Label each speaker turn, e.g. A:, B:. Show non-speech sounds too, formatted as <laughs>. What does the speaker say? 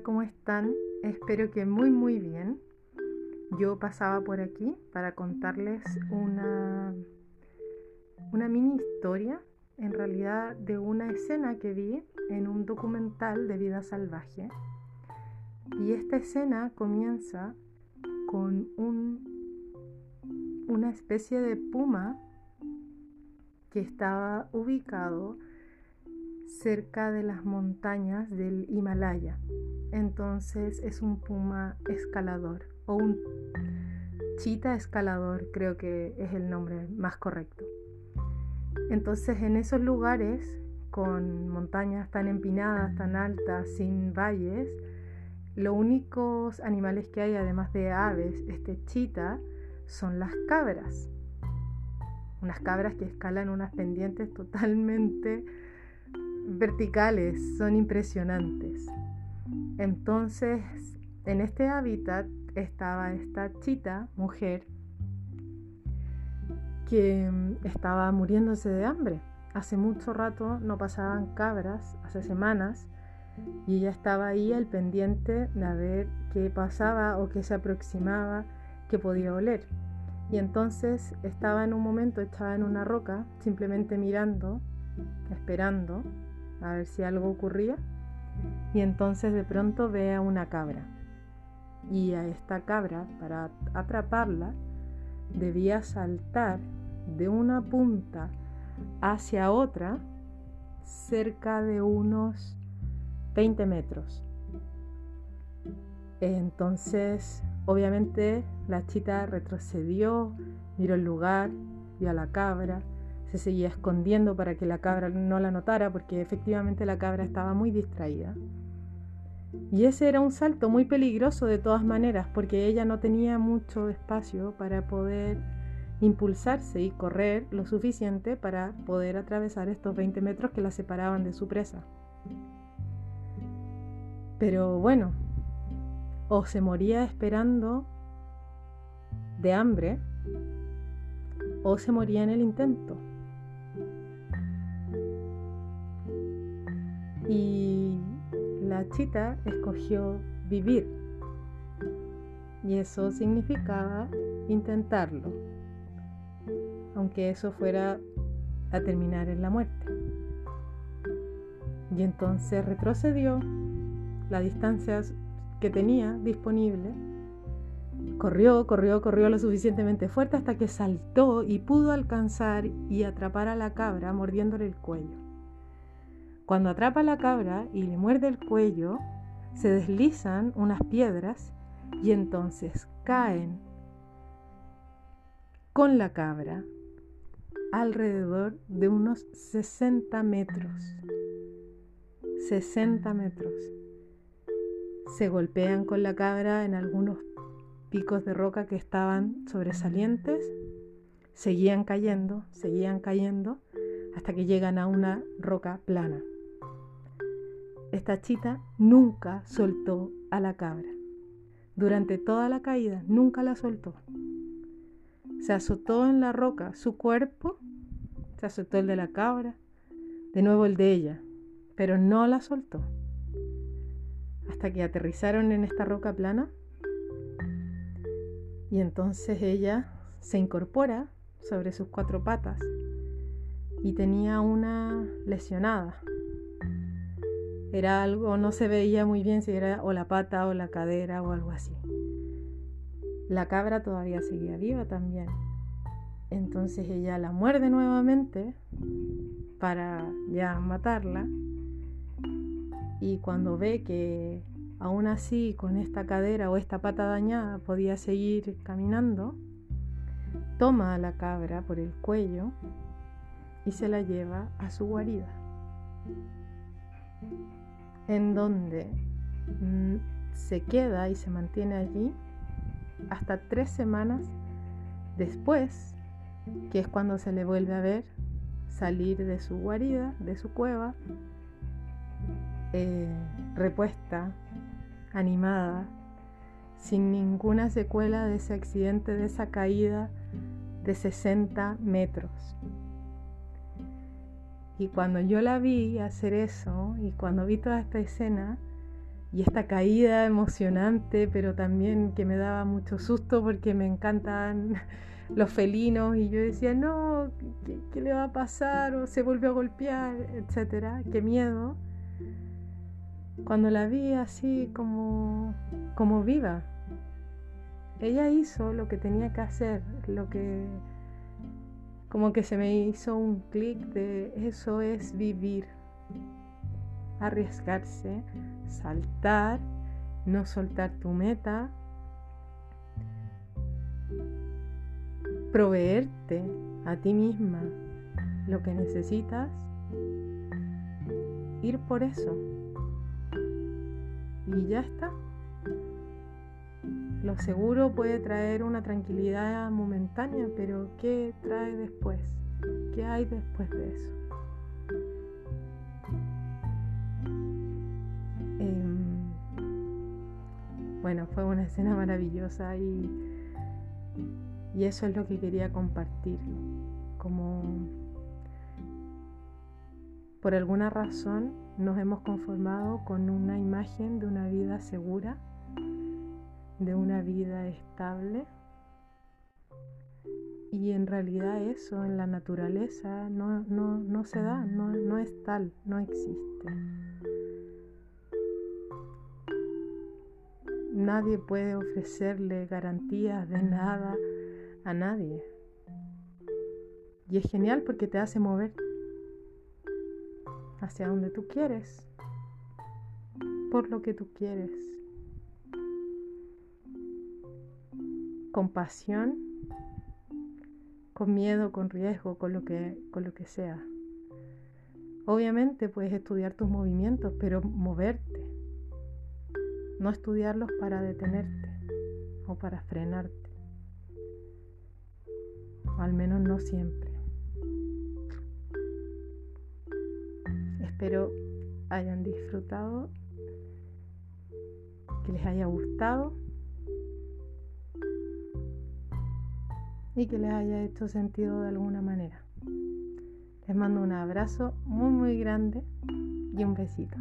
A: ¿cómo están? Espero que muy muy bien. Yo pasaba por aquí para contarles una, una mini historia, en realidad de una escena que vi en un documental de vida salvaje. Y esta escena comienza con un, una especie de puma que estaba ubicado cerca de las montañas del Himalaya. Entonces es un puma escalador o un chita escalador, creo que es el nombre más correcto. Entonces en esos lugares con montañas tan empinadas, tan altas, sin valles, los únicos animales que hay, además de aves, este chita, son las cabras. Unas cabras que escalan unas pendientes totalmente verticales, son impresionantes. Entonces, en este hábitat estaba esta chita, mujer, que mm, estaba muriéndose de hambre. Hace mucho rato no pasaban cabras, hace semanas, y ella estaba ahí al pendiente de ver qué pasaba o qué se aproximaba, que podía oler. Y entonces estaba en un momento, estaba en una roca, simplemente mirando, esperando, a ver si algo ocurría. Y entonces de pronto ve a una cabra. Y a esta cabra, para atraparla, debía saltar de una punta hacia otra cerca de unos 20 metros. Entonces, obviamente, la chita retrocedió, miró el lugar, vio a la cabra, se seguía escondiendo para que la cabra no la notara porque efectivamente la cabra estaba muy distraída. Y ese era un salto muy peligroso de todas maneras porque ella no tenía mucho espacio para poder impulsarse y correr lo suficiente para poder atravesar estos 20 metros que la separaban de su presa. Pero bueno, o se moría esperando de hambre o se moría en el intento. Y la chita escogió vivir. Y eso significaba intentarlo. Aunque eso fuera a terminar en la muerte. Y entonces retrocedió la distancia que tenía disponible. Corrió, corrió, corrió lo suficientemente fuerte hasta que saltó y pudo alcanzar y atrapar a la cabra mordiéndole el cuello. Cuando atrapa a la cabra y le muerde el cuello, se deslizan unas piedras y entonces caen con la cabra alrededor de unos 60 metros. 60 metros. Se golpean con la cabra en algunos picos de roca que estaban sobresalientes. Seguían cayendo, seguían cayendo hasta que llegan a una roca plana esta chita nunca soltó a la cabra. Durante toda la caída nunca la soltó. Se azotó en la roca su cuerpo, se azotó el de la cabra, de nuevo el de ella, pero no la soltó. Hasta que aterrizaron en esta roca plana y entonces ella se incorpora sobre sus cuatro patas y tenía una lesionada era algo, no se veía muy bien si era o la pata o la cadera o algo así. La cabra todavía seguía viva también. Entonces ella la muerde nuevamente para ya matarla. Y cuando ve que aún así con esta cadera o esta pata dañada podía seguir caminando, toma a la cabra por el cuello y se la lleva a su guarida en donde mm, se queda y se mantiene allí hasta tres semanas después, que es cuando se le vuelve a ver salir de su guarida, de su cueva, eh, repuesta, animada, sin ninguna secuela de ese accidente, de esa caída de 60 metros. Y cuando yo la vi hacer eso y cuando vi toda esta escena, y esta caída emocionante, pero también que me daba mucho susto porque me encantan <laughs> los felinos y yo decía, no, ¿qué, le va a pasar? O se volvió a golpear, etcétera, qué miedo. Cuando la vi así como, como viva, ella hizo lo que tenía que hacer, lo que como que se me hizo un clic de eso es vivir, arriesgarse, saltar, no soltar tu meta, proveerte a ti misma lo que necesitas, ir por eso. Y ya está. Lo seguro puede traer una tranquilidad momentánea, pero ¿qué trae después? ¿Qué hay después de eso? Em, bueno, fue una escena maravillosa y, y eso es lo que quería compartir. Como por alguna razón nos hemos conformado con una imagen de una vida segura de una vida estable. Y en realidad eso en la naturaleza no, se da, no, no es tal, no existe. Nadie puede ofrecerle garantías de nada a nadie. Y es genial porque te hace mover hacia donde tú quieres, por lo que tú quieres. Con pasión, con miedo, con riesgo, con lo que, con lo que sea. Obviamente puedes estudiar tus movimientos, pero moverte. No estudiarlos para detenerte o para frenarte. O al menos no siempre. Espero hayan disfrutado, que les haya gustado y que les haya hecho sentido de alguna manera. Les mando un abrazo muy muy grande y un besito.